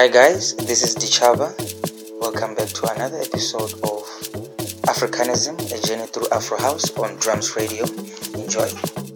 Hi guys, this is Ditjhaba. Welcome back to another episode of Africanism, a journey through Afro House on Drums Radio. Enjoy.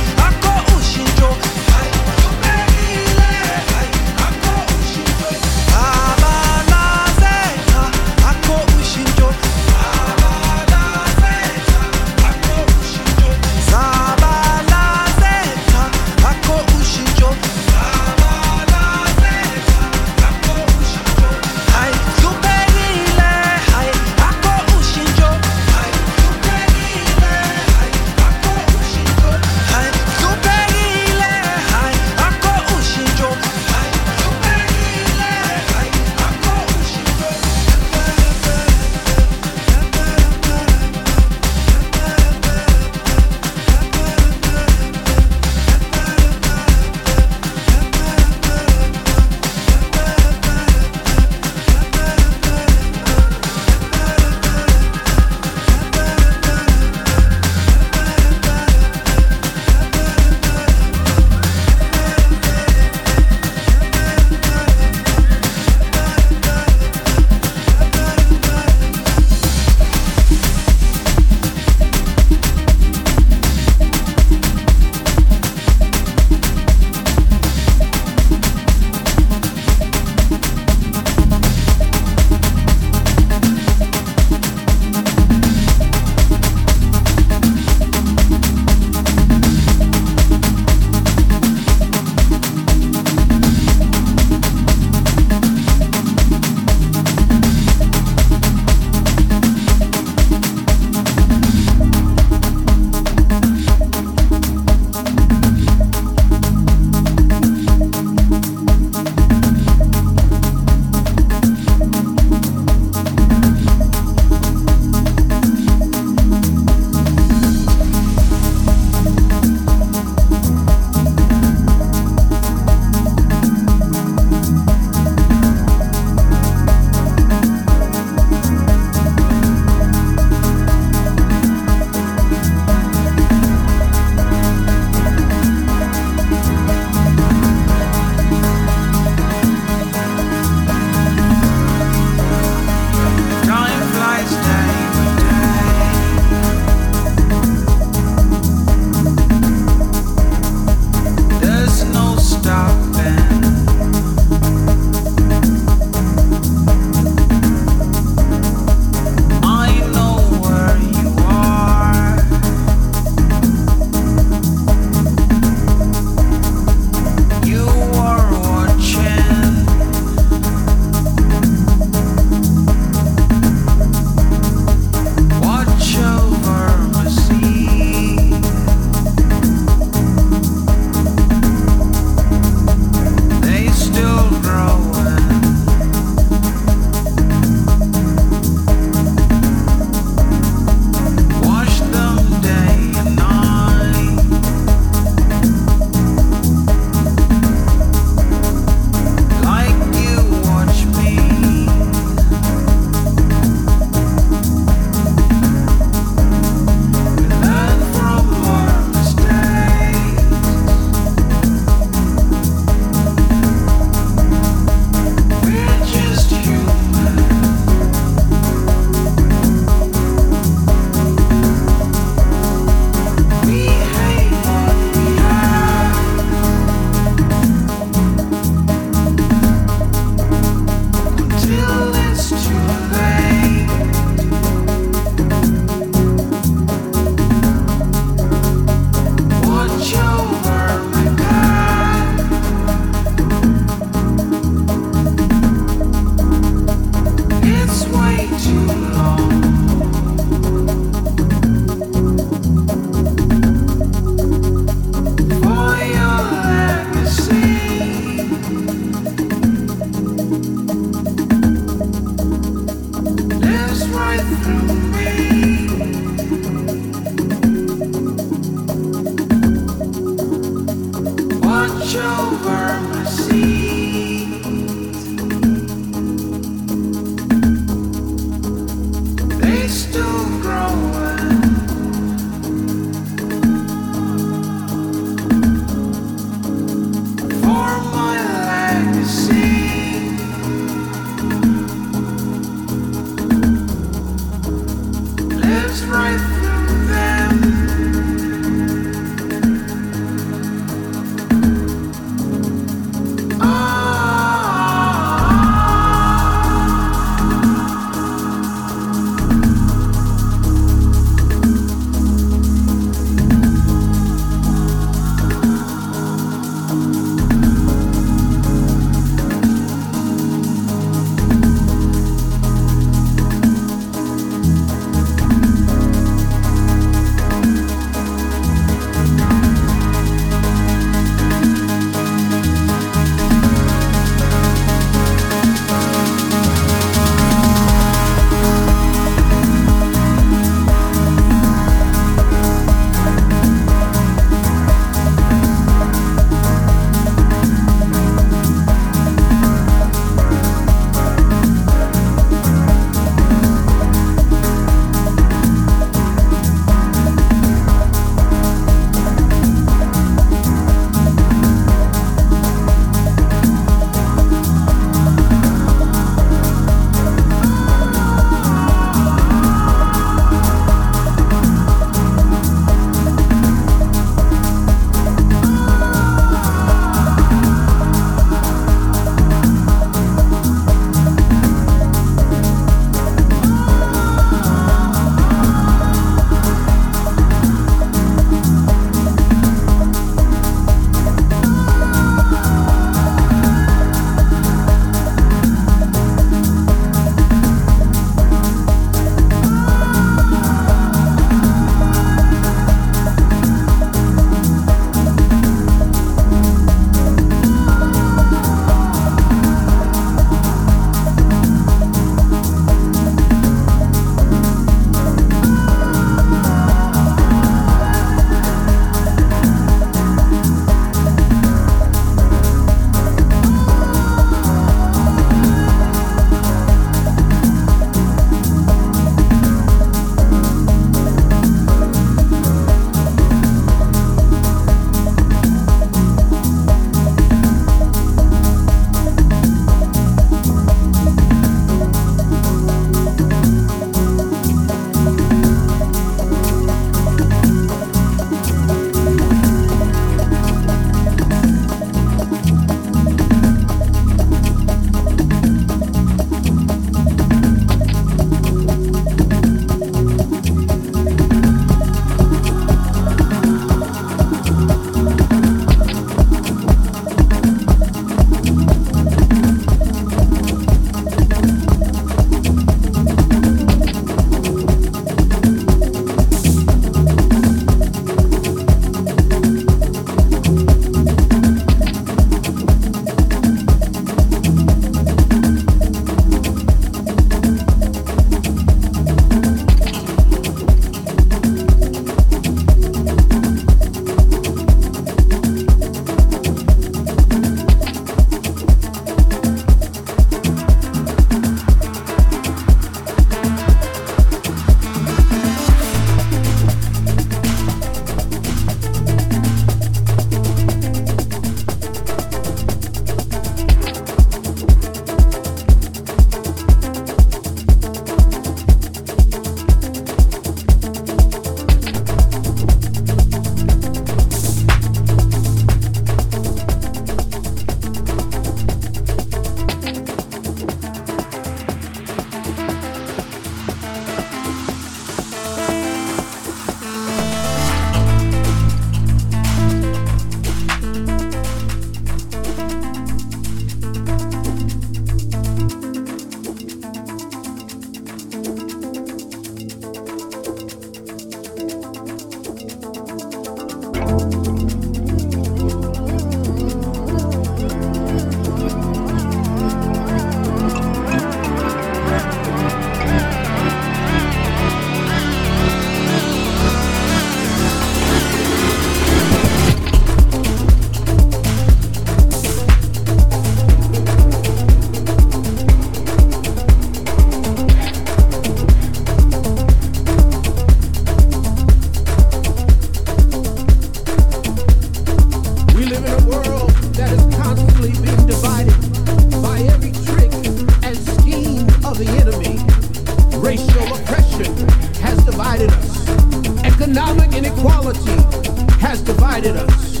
Divided us.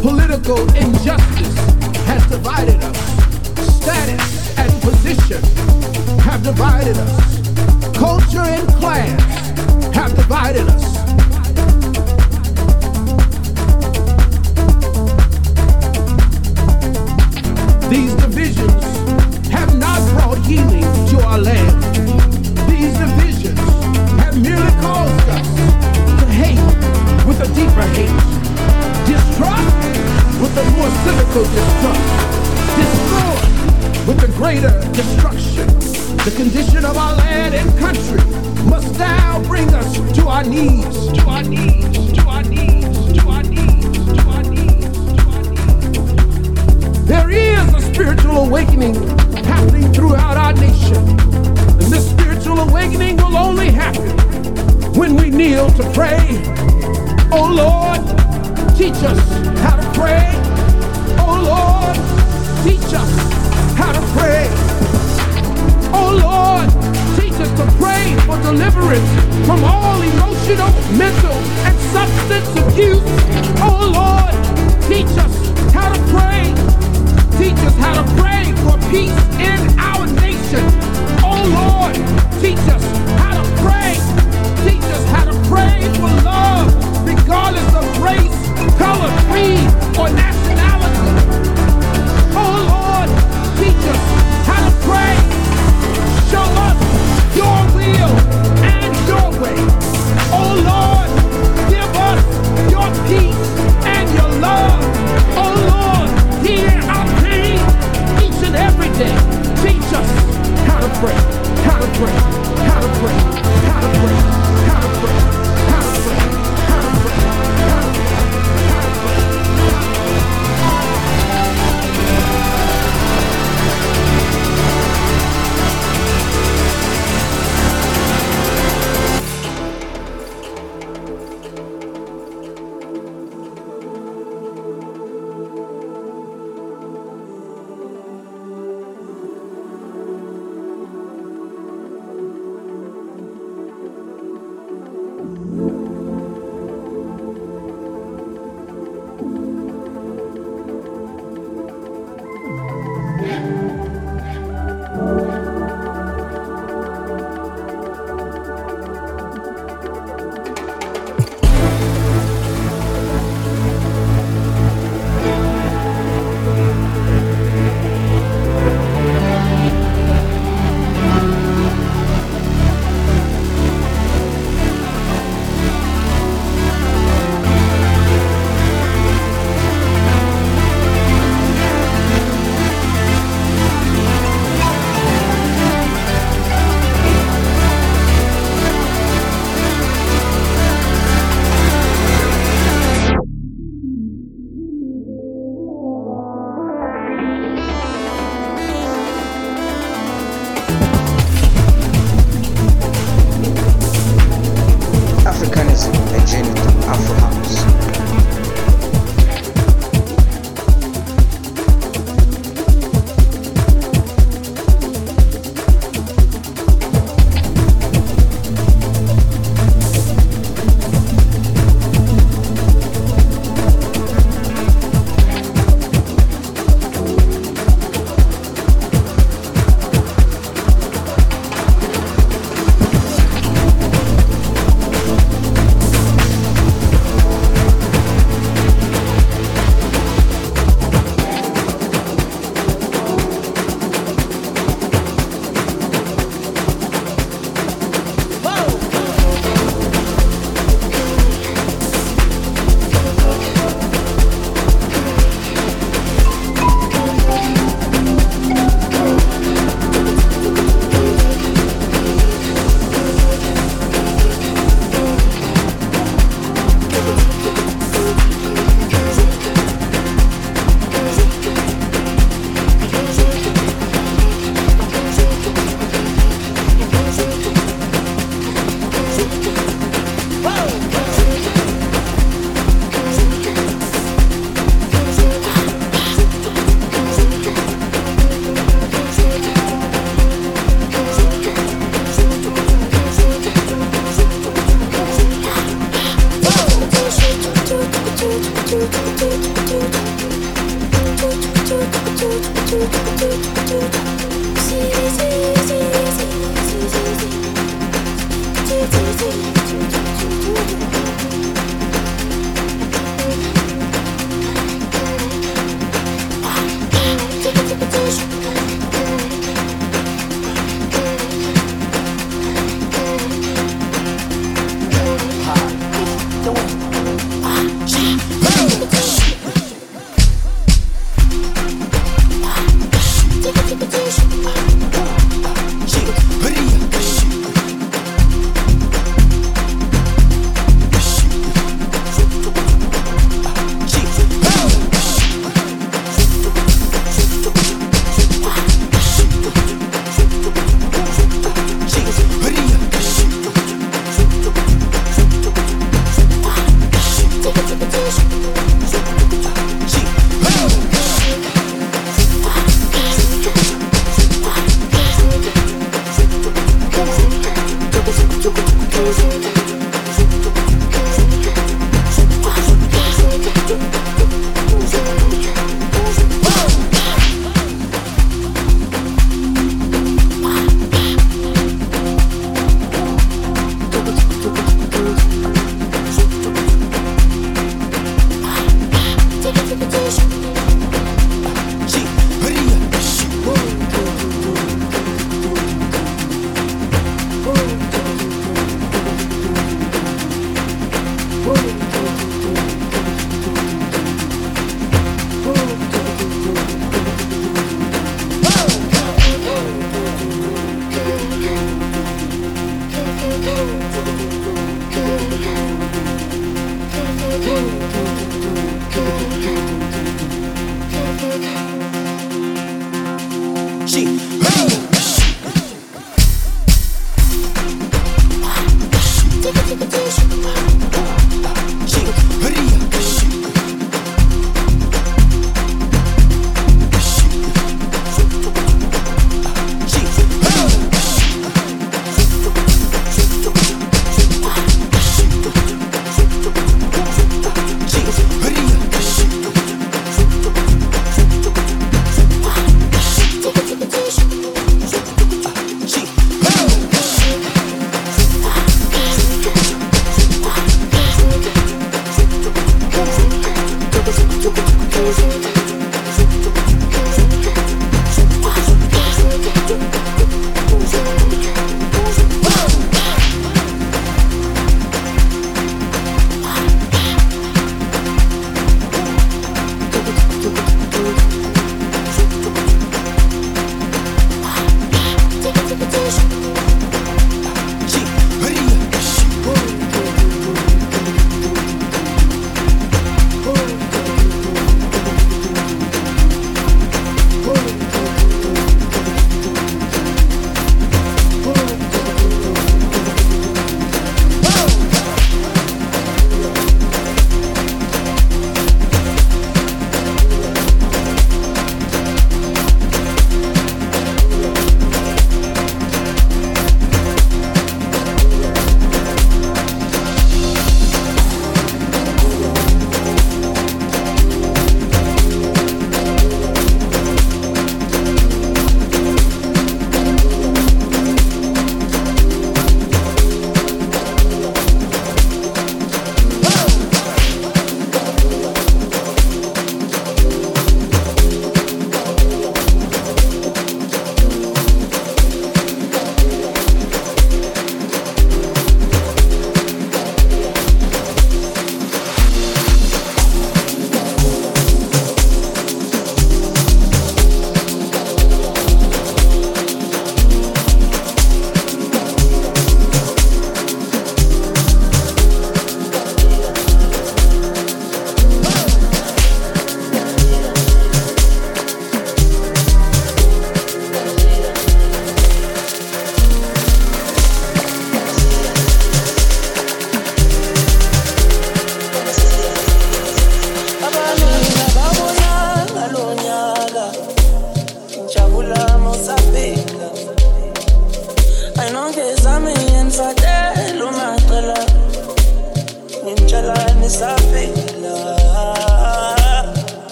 Political injustice has divided us. Status and position have divided us. Culture and class have divided us. More cynical distrust, destroy with a greater destruction. The condition of our land and country must now bring us to our knees, to our knees, to our knees, to our knees, to our knees, to our knees. There is a spiritual awakening happening throughout our nation. And this spiritual awakening will only happen when we kneel to pray. Oh Lord, teach us how to pray. Lord, teach us how to pray. Oh Lord, teach us to pray for deliverance from all emotional, mental, and substance abuse. Oh Lord, teach us how to pray. Teach us how to pray for peace in our nation. Oh Lord, teach us how to pray. Teach us how to pray for love, regardless of race, color, creed, or nationality how to pray, how to pray, how to pray, how to pray.